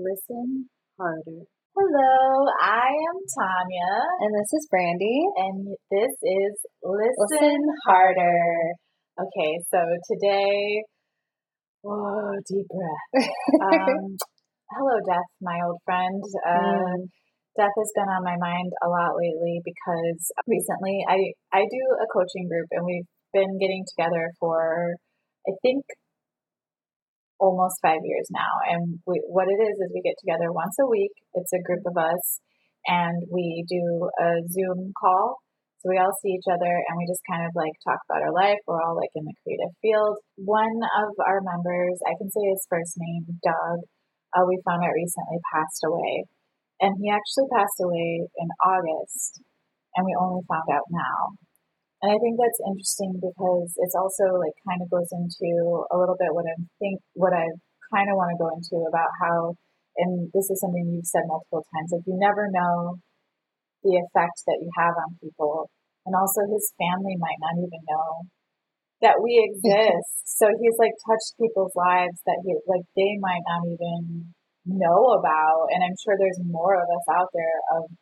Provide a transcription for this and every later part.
Listen harder. Hello, I am Tanya, And this is Brandy. and this is Listen, Listen Harder. Okay, so today, whoa, deep breath. Um, hello, Death, my old friend. Uh, Mm. Death has been on my mind a lot lately because recently I I do a coaching group, and we've been getting together for I think almost five years now. And we, what it is is we get together once a week. It's a group of us, and we do a Zoom call. So we all see each other, and we just kind of like talk about our life. We're all like in the creative field. One of our members, I can say his first name, Doug. Uh, we found out recently passed away, and he actually passed away in August, and we only found out now. And I think that's interesting because it's also like kind of goes into a little bit what I think what I kind of want to go into about how, and this is something you've said multiple times, like you never know the effect that you have on people, and also his family might not even know that we exist. so he's like touched people's lives that he like they might not even know about, and I'm sure there's more of us out there of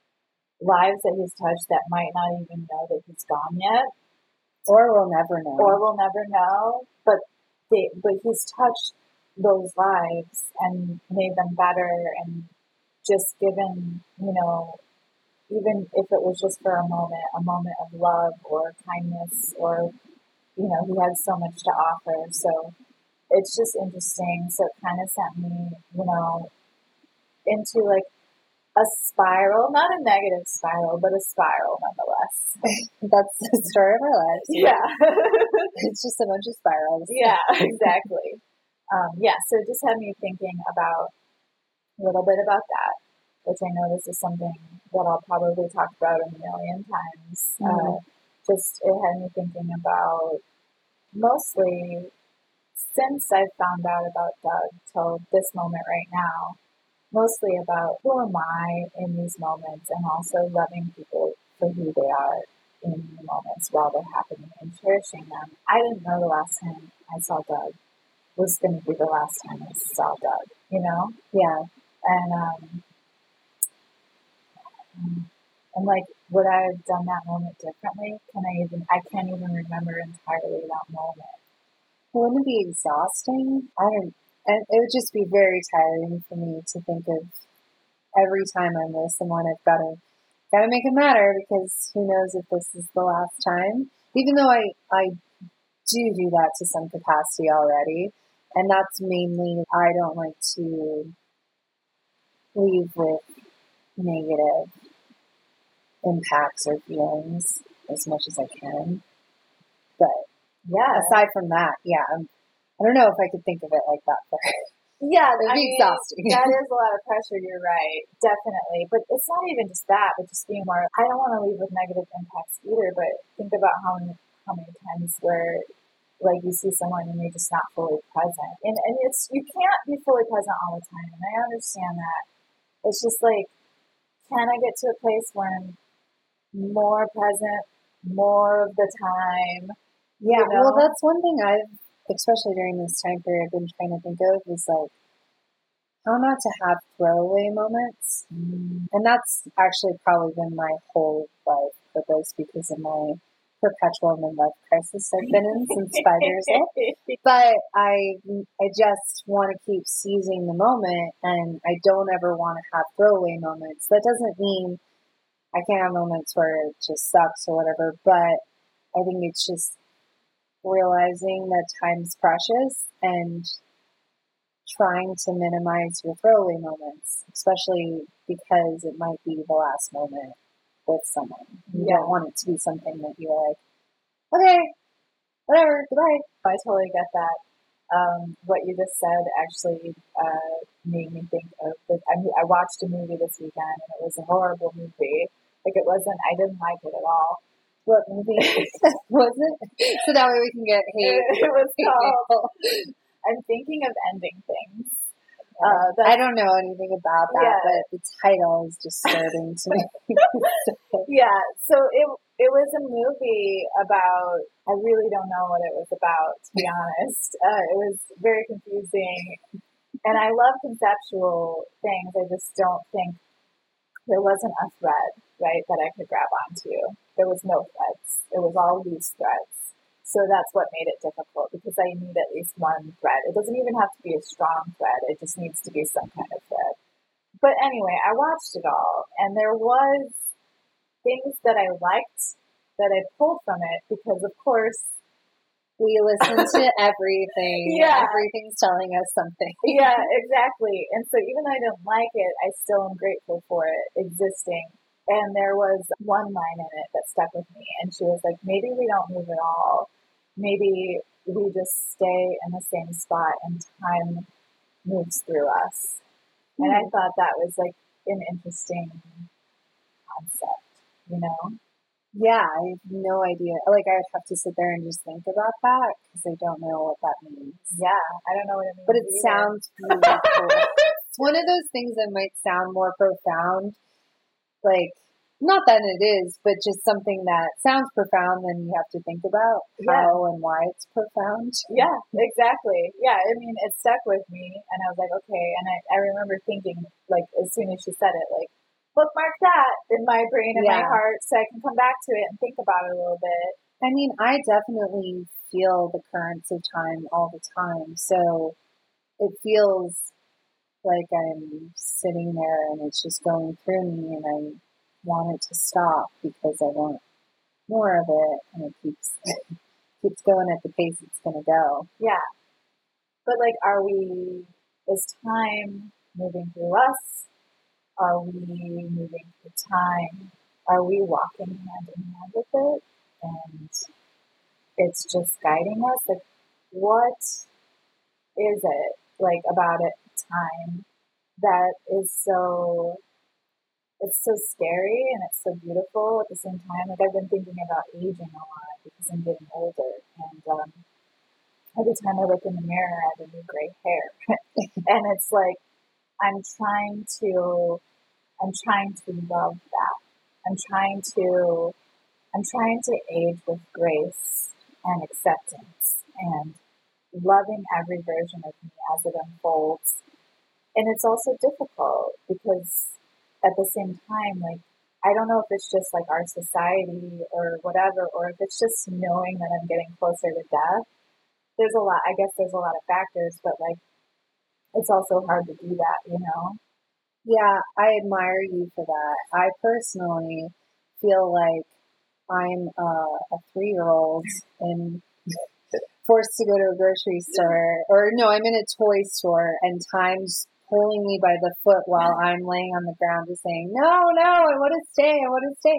lives that he's touched that might not even know that he's gone yet Or we'll never know. or we'll never know. But they, but he's touched those lives and made them better, and just given you know, even if it was just for a moment, a moment of love or kindness, or you know, he had so much to offer. So it's just interesting. So it kind of sent me, you know, into like a spiral, not a negative spiral, but a spiral nonetheless. That's the story of our lives. Yeah. It's just a bunch of spirals. yeah, exactly. Um, yeah, so it just had me thinking about a little bit about that, which I know this is something that I'll probably talk about a million times. Uh, Mhm. just it had me thinking about mostly since I found out about Doug till this moment right now, mostly about who am I in these moments and also loving people for who they are in the moments while they're happening and cherishing them. I didn't know the last time I saw Doug was going to be the last time I saw Doug, you know? Yeah. And, um, and like, would I have done that moment differently? Can I even, I can't even remember entirely that moment. Wouldn't it be exhausting? I don't. And it would just be very tiring for me to think of every time I'm with someone. I've got to got to make it matter because who knows if this is the last time. Even though I I do do that to some capacity already, and that's mainly I don't like to leave with negative impacts or feelings as much as I can. But Yeah. aside from that, yeah, I'm, I don't know if I could think of it like that for Yeah, It'd I be mean, exhausting. that is a lot of pressure. You're right, definitely. But it's not even just that, but just being more. I don't want to leave with negative impacts either. But think about how many how many times where like you see someone and you're just not fully present, and and it's you can't be fully present all the time, and I understand that. It's just like, can I get to a place where I'm more present more of the time? Yeah, You well, that's one thing I've, especially during this time period, I've been trying to think of is like how not to have throwaway moments. Mm. And that's actually probably been my whole life for purpose because of my perpetual midlife crisis I've been in since five years old. But I, I just want to keep seizing the moment, and I don't ever want to have throwaway moments. That doesn't mean I can't have moments where it just sucks or whatever, but I think it's just realizing that time's precious and trying to minimize your throwaway moments, especially because it might be the last moment with someone. You Yeah. don't want it to be something that you're like, okay, whatever, goodbye. I totally get that. Um, what you just said actually uh, made me think of the. I, I watched a movie this weekend and it was a horrible movie. Like it wasn't. I didn't like it at all. What movie was it? So that way we can get hate. It was hate called. I'm thinking of ending things. Uh, I don't know anything about that, Yeah. but the title is disturbing to me. So, yeah. So it it was a movie about. I really don't know what it was about. To be honest, uh, it was very confusing. and I love conceptual things. I just don't think there wasn't a thread, right, that I could grab onto. There was no threads. It was all loose threads. So that's what made it difficult because I need at least one thread. It doesn't even have to be a strong thread. It just needs to be some kind of thread. But anyway, I watched it all and there was things that I liked that I pulled from it because of course we listen to everything. Yeah. Everything's telling us something. yeah, exactly. And so even though I don't like it, I still am grateful for it existing. And there was one line in it that stuck with me. And she was like, maybe we don't move at all. Maybe we just stay in the same spot and time moves through us. And I hmm. thought that was like an interesting concept, you know? Yeah, I have no idea. Like, I would have to sit there and just think about that because I don't know what that means. Yeah, I don't know what it means. But it either. sounds beautiful. it's one of those things that might sound more profound. Like, not that it is, but just something that sounds profound, then you have to think about Yeah. how and why it's profound. Yeah, exactly. Yeah, I mean, it stuck with me, and I was like, okay. And I, I remember thinking, like, as soon as she said it, like, bookmark that in my brain and my heart so I can come back to it and think about it a little bit. I mean, I definitely feel the currents of time all the time. So it feels like I'm sitting there and it's just going through me and I want it to stop because I want more of it and it keeps keeps going at the pace it's gonna go. Yeah. But, like, are we, is time moving through us? Are we moving through time? Are we walking hand in hand with it? And it's just guiding us? Like, what is it, like, about it, time, that is so it's so scary and it's so beautiful at the same time. Like I've been thinking about aging a lot because I'm getting older, and um, every time I look in the mirror, I have a new gray hair, and it's like I'm trying to, I'm trying to love that. I'm trying to, I'm trying to age with grace and acceptance and loving every version of me as it unfolds. And it's also difficult because at the same time, like, I don't know if it's just like our society or whatever, or if it's just knowing that I'm getting closer to death. There's a lot, I guess there's a lot of factors, but like, it's also hard to do that, you know? Yeah, I admire you for that. I personally feel like I'm a three year old and forced to go to a grocery store, or no, I'm in a toy store and time's pulling me by the foot while I'm laying on the ground just saying, no, no, I want to stay, I want to stay,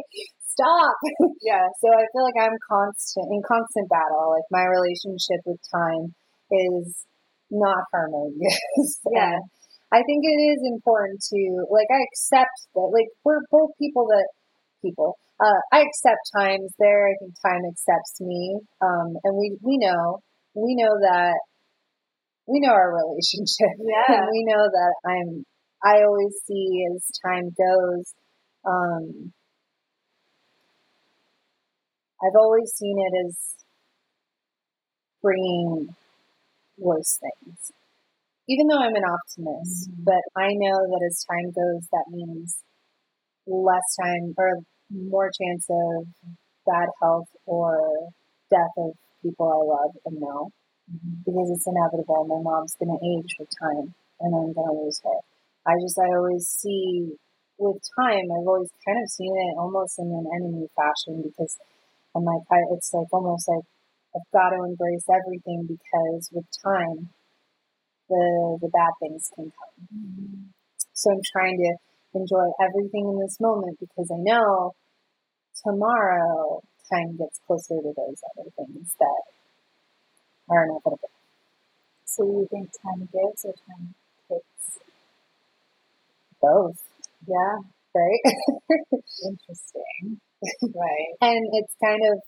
stop. Yeah. So I feel like I'm constant, in constant battle. Like my relationship with time is not harmonious. Yeah. And I think it is important to like I accept that like we're both people that people. Uh, I accept times there. I think time accepts me. Um, and we we know we know that we know our relationship. Yeah. and we know that I'm. I always see as time goes. Um, I've always seen it as bringing worse things even though I'm an optimist, Mhm. but I know that as time goes, that means less time or more chance of bad health or death of people I love and know. Because it's inevitable. My mom's going to age with time and I'm going to lose her. I just, I always see with time, I've always kind of seen it almost in an enemy fashion because I'm like, I, it's like almost like I've got to embrace everything because with time, the the bad things can come. So I'm trying to enjoy everything in this moment because I know tomorrow time gets closer to those other things that are inevitable. So you think time gives or time takes? Both, Yeah. right? Interesting. right. and it's kind of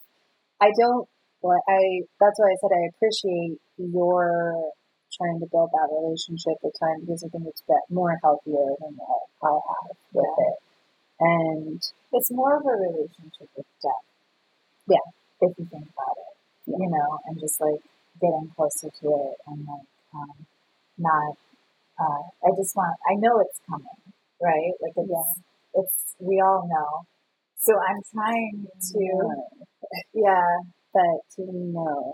I don't well, I that's why I said I appreciate your trying to build that relationship with time because I think it's more healthier than what I have with Yeah. it. And It's more of a relationship with death. Yeah. If you think about it. Yeah. You know, and just like getting closer to it and like um, not uh, I just want, I know it's coming, right? Like it's, yeah. it's, we all know. So I'm trying to, yeah. But we know?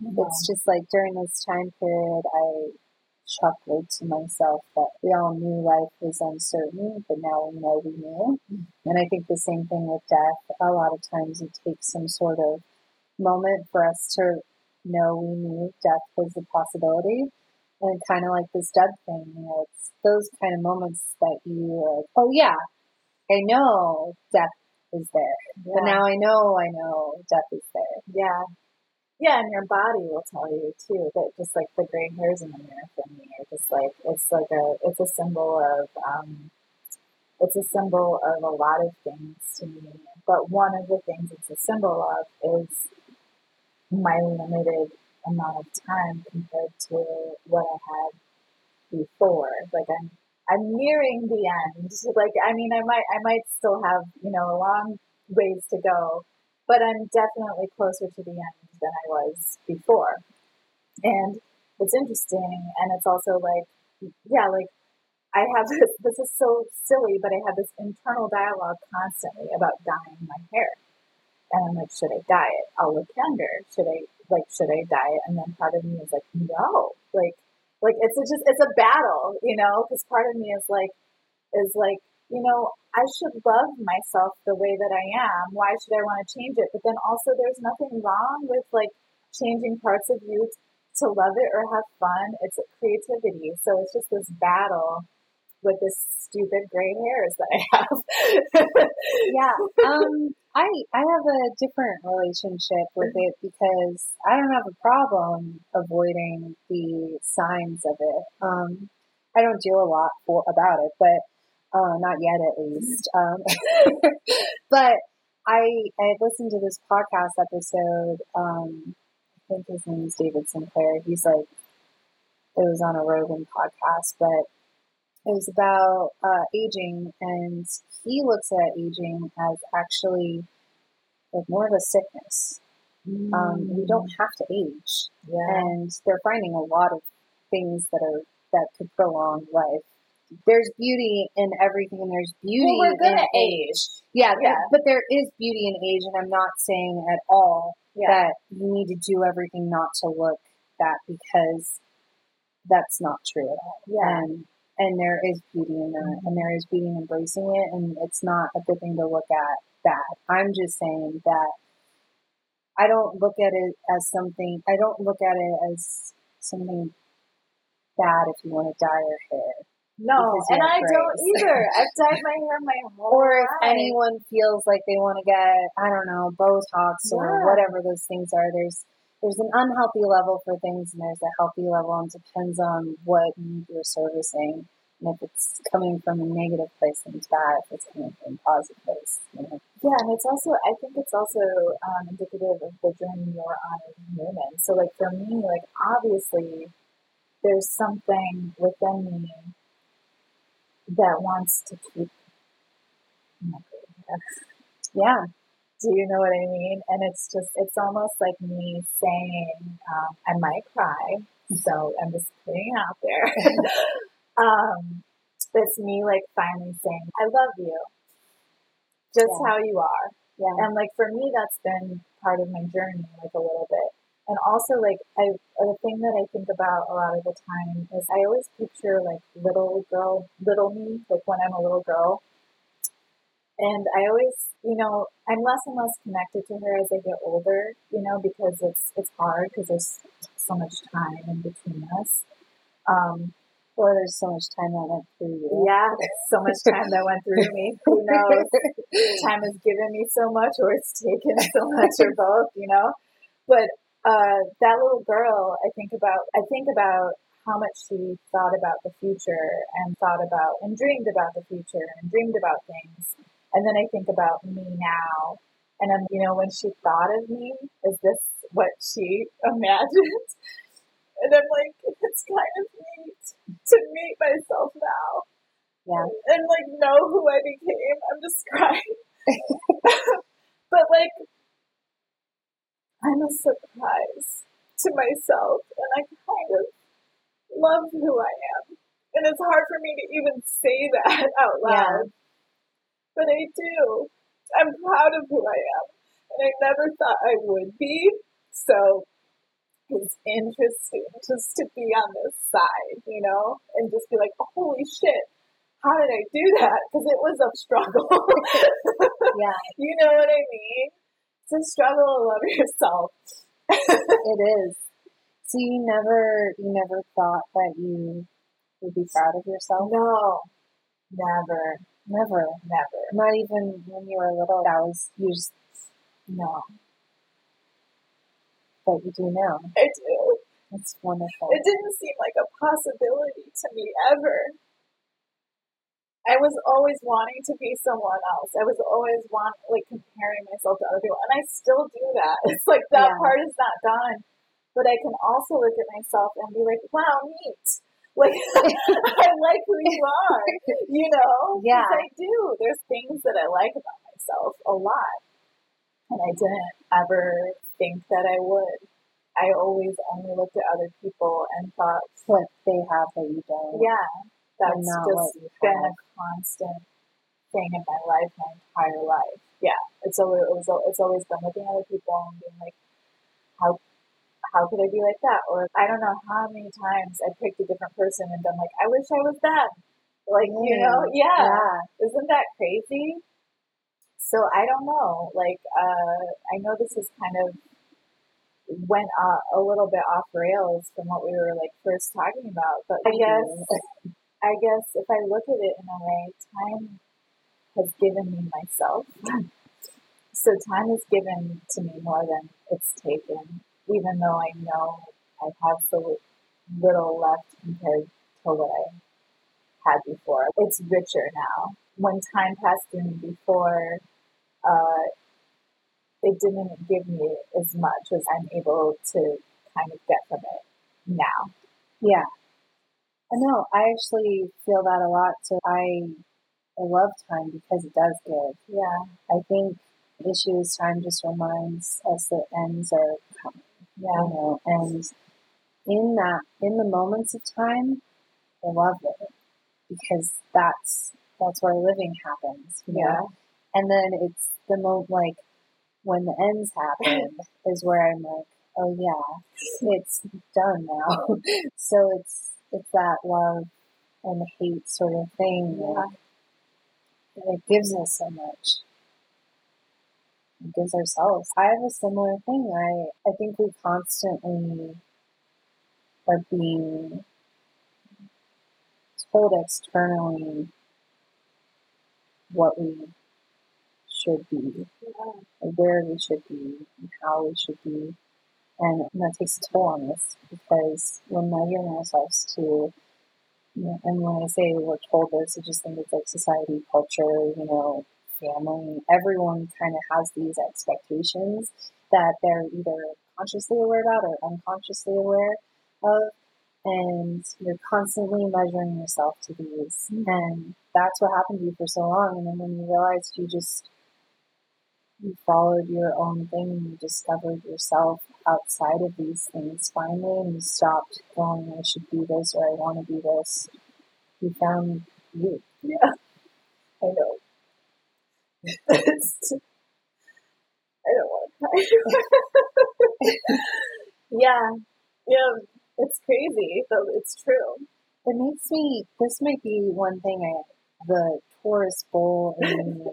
It's just like during this time period, I chuckled to myself that we all knew life was uncertain, but now we know we knew. And I think the same thing with death. A lot of times it takes some sort of moment for us to know we knew death was a possibility. And kind of like this Doug thing, you know, it's those kind of moments that you are like, oh yeah, I know death is there. Yeah. But now I know I know death is there. Yeah. Yeah, and your body will tell you too that just like the gray hairs in the mirror for me are just like it's like a it's a symbol of um it's a symbol of a lot of things to me. But one of the things it's a symbol of is my limited amount of time compared to what I had before. Like I'm I'm nearing the end. Like I mean I might I might still have, you know, a long ways to go, but I'm definitely closer to the end than I was before. And it's interesting and it's also like yeah, like I have this this is so silly, but I have this internal dialogue constantly about dyeing my hair. And I'm like, should I diet? I'll look younger. Should I like should I diet? And then part of me is like, no. Like like it's just it's a battle, you know, because part of me is like is like, you know, I should love myself the way that I am. Why should I want to change it? But then also there's nothing wrong with like changing parts of you to love it or have fun. It's creativity. So it's just this battle with this stupid gray hairs that I have. yeah. Um I I have a different relationship with it because I don't have a problem avoiding the signs of it. Um I don't do a lot for about it, but uh, not yet, at least. Um, but I I listened to this podcast episode. Um, I think his name is David Sinclair. He's like it was on a Rogan podcast, but it was about uh, aging, and he looks at aging as actually like more of a sickness. Mm. Um, you don't have to age, yeah. and they're finding a lot of things that are that could prolong life there's beauty in everything and there's beauty well, we're in age. age. Yeah, yeah. But, but, there is beauty in age and I'm not saying at all yeah. that you need to do everything not to look that because that's not true at all. Yeah. And and there is beauty in that and there is beauty in embracing it and it's not a good thing to look at bad. I'm just saying that I don't look at it as something I don't look at it as something bad if you want to dye your hair no, and I don't either. I've dyed my hair my whole Or if life. anyone feels like they want to get, I don't know, Botox or whatever those things are, there's there's an unhealthy level for things and there's a healthy level and depends on what you're servicing. And if it's coming from a negative place, then it's bad. If it's coming from a positive place, you know. Yeah, and it's also, I think it's also um, indicative of the journey you're on as a human. So, like, for me, like, obviously, there's something within me that wants to keep Yeah. Do you know what I mean? And it's just, it's almost like me saying, um, I might cry, so I'm just putting it out there. um, it's me like finally saying, I love you, just yeah. how you are. Yeah. And like for me, that's been part of my journey, like a little bit. And also, like, I, the thing that I think about a lot of the time is I always picture, like, little girl, little me, like when I'm a little girl. And I always, you know, I'm less and less connected to her as I get older, you know, because it's, it's hard because there's so much time in between us. Um, or there's so much time that went through you. Yeah, so much time that went through me. Who knows? time has given me so much, or it's taken so much, or both. You know. But uh, that little girl, I think about, I think about how much she thought about the future and thought about and dreamed about the future and dreamed about things. And then I think about me now. And I'm, you know, when she thought of me, is this what she imagined? And I'm like, it's kind of neat to meet myself now. Yeah. And like know who I became. I'm just crying. but like I'm a surprise to myself and I kind of love who I am And it's hard for me to even say that out loud. Yeah. But I do. I'm proud of who I am. And I never thought I would be. So it's interesting just to be on this side, you know, and just be like, holy shit, how did I do that? Because it was a struggle. yeah. You know what I mean? It's a struggle to love yourself. it is. So you never, you never thought that you would be proud of yourself? No, never, never, never. Not even when you were little. That was you just no. But you do now. I do. That's wonderful. It didn't seem like a possibility to me ever. I was always wanting to be someone else. I was always want like comparing myself to other people, and I still do that. It's like that yeah. part is not done, but I can also look at myself and be like, "Wow, neat." Like I like who you are, you know? Yeah, I do. There's things that I like about myself a lot, and I didn't ever think that I would. I always only looked at other people and thought what they have that you don't. Yeah, that's just been a constant thing in my life, my entire life. Yeah, it's always it was, it's always been looking at other people and being like, how how could I be like that? Or I don't know how many times I picked a different person and been like, I wish I was them. Like mm, you know, yeah. yeah. Isn't that crazy? So I don't know. Like uh, I know this is kind of went uh, a little bit off rails from what we were like first talking about, but I guess I guess if I look at it in a way, time has given me myself. so time has given to me more than it's taken, even though I know I have so little left compared to what I had before. It's richer now. When time passed me before, uh, it didn't give me as much as I'm able to kind of get from it now. Yeah. I know. I actually feel that a lot. So I I love time because it does give. Yeah. I think the issue is time just reminds us that ends are. Yeah. You know, and in that in the moments of time, I love it because that's that's where living happens. yeah. Know? And then it's the moment like when the ends happen is where I'm like, oh yeah, it's done now. so it's it's that love and hate sort of thing yeah. that, it gives us so much. Gives ourselves. I have a similar thing. I I think we constantly are being told externally what we should be, yeah. where we should be, and how we should be. And that takes a toll on us because we're measuring ourselves to, you know, and when I say we're told this, I just think it's like society, culture, you know, family. Everyone kind of has these expectations that they're either consciously aware about or unconsciously aware of. And you're constantly measuring yourself to these. Mm-hmm. And that's what happened to you for so long. And then when you realized you just you followed your own thing and you discovered yourself outside of these things finally and you stopped going, I should be this or I want to be this. You found you. Yeah. I know. I don't want to cry. yeah. Yeah. It's crazy, but it's true. It makes me, this might be one thing I, the Taurus bull in me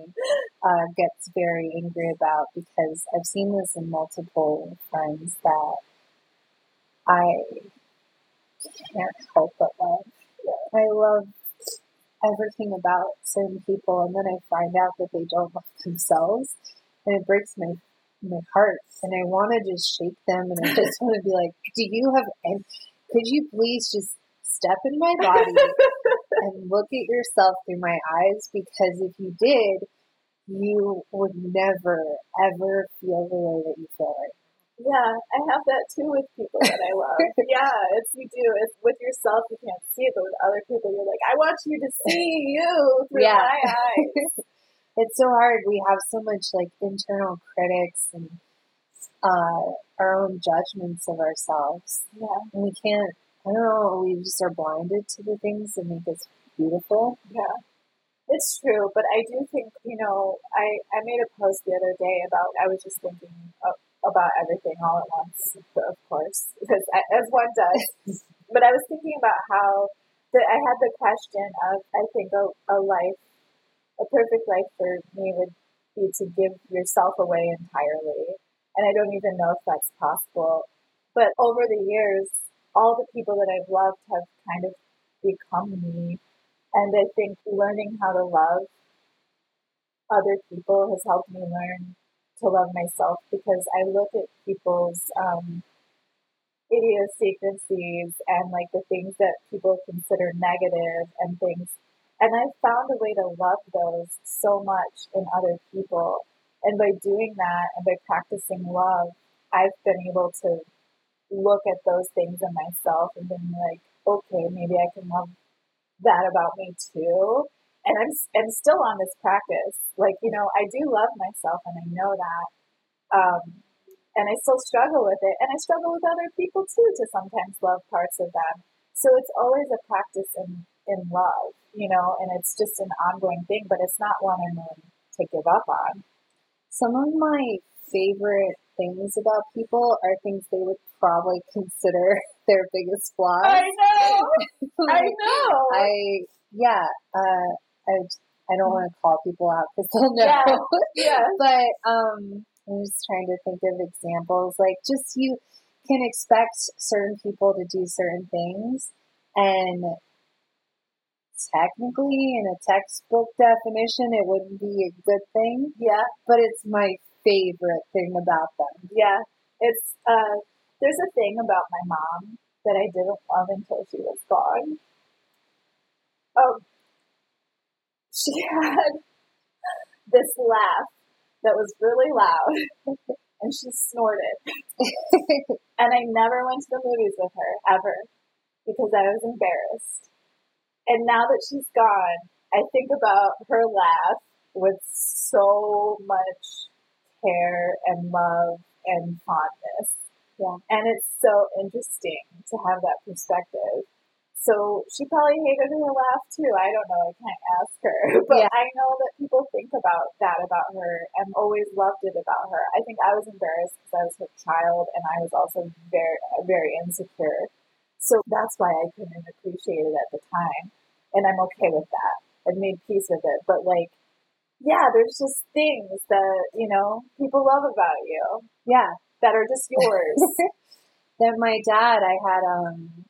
uh, gets very angry about because I've seen this in multiple friends that I can't help but love. I love everything about certain people, and then I find out that they don't love themselves, and it breaks my my heart. And I want to just shake them, and I just want to be like, "Do you have? And could you please just step in my body and look at yourself through my eyes because if you did, you would never ever feel the way that you feel right yeah, I have that too with people that I love. yeah, it's you do. It's with yourself you can't see it, but with other people you're like, I want you to see you through yeah. my eyes. it's so hard. We have so much like internal critics and uh, our own judgments of ourselves. Yeah, and we can't I don't know, we just are blinded to the things that make us beautiful. Yeah. It's true, but I do think, you know, I, I made a post the other day about, I was just thinking of, about everything all at once, of course, I, as one does. but I was thinking about how the, I had the question of, I think a, a life, a perfect life for me would be to give yourself away entirely. And I don't even know if that's possible. But over the years, all the people that I've loved have kind of become me. And I think learning how to love other people has helped me learn to love myself because I look at people's um, idiosyncrasies and like the things that people consider negative and things. And I've found a way to love those so much in other people. And by doing that and by practicing love, I've been able to look at those things in myself and been like, okay, maybe I can love that about me too. And I'm, I'm still on this practice. Like, you know, I do love myself and I know that. Um, and I still struggle with it. And I struggle with other people too to sometimes love parts of them. So it's always a practice in, in love, you know, and it's just an ongoing thing, but it's not one I'm willing to give up on. Some of my favorite things about people are things they would probably consider their biggest flaws. I know. like, I know. I yeah. Uh, I I don't want to call people out because they'll know. Yeah. yeah. but um, I'm just trying to think of examples. Like just you can expect certain people to do certain things, and technically, in a textbook definition, it wouldn't be a good thing. Yeah. But it's my favorite thing about them. Yeah. It's uh there's a thing about my mom that I didn't love until she was gone. Um she had this laugh that was really loud and she snorted. and I never went to the movies with her ever because I was embarrassed. And now that she's gone, I think about her laugh with so much care and love and fondness. Yeah. And it's so interesting to have that perspective. So she probably hated her laugh too. I don't know. I can't ask her. But yeah. I know that people think about that about her and always loved it about her. I think I was embarrassed because I was her child and I was also very, very insecure. So that's why I couldn't appreciate it at the time. And I'm okay with that. I've made peace with it. But like, yeah, there's just things that, you know, people love about you. Yeah. That are just yours. that my dad, I had, um,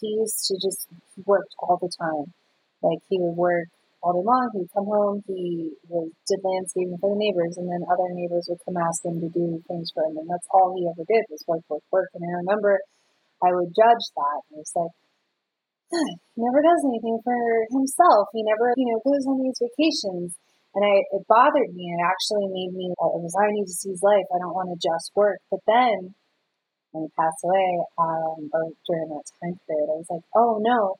He used to just, he worked all the time. Like he would work all day long. He'd come home. He was, did landscaping for the neighbors, and then other neighbors would come ask him to do things for him, and that's all he ever did was work, work, work. And I remember I would judge that. And it's like, he never does anything for himself. He never, you know, goes on these vacations. And I, it bothered me. It actually made me, oh, it was, I need to see his life. I don't want to just work. But then when he passed away, um, or during that time period, I was like, oh no,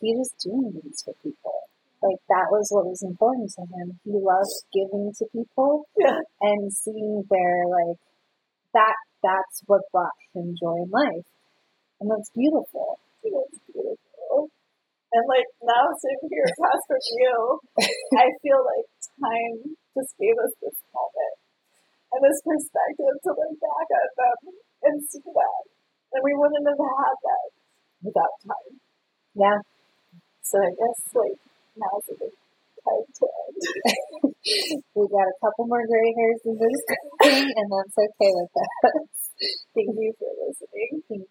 he was doing things for people. Like that was what was important to him. He loved giving to people yeah. and seeing their like that that's what brought him joy in life. And that's beautiful. It is beautiful. And like now sitting here across from you, I feel like time just gave us this moment and this perspective to look back at them and see that. And we wouldn't have had that without time. Yeah. So I guess like now's a good time to end. we got a couple more gray hairs in this thing, and that's okay with us. Thank you for listening.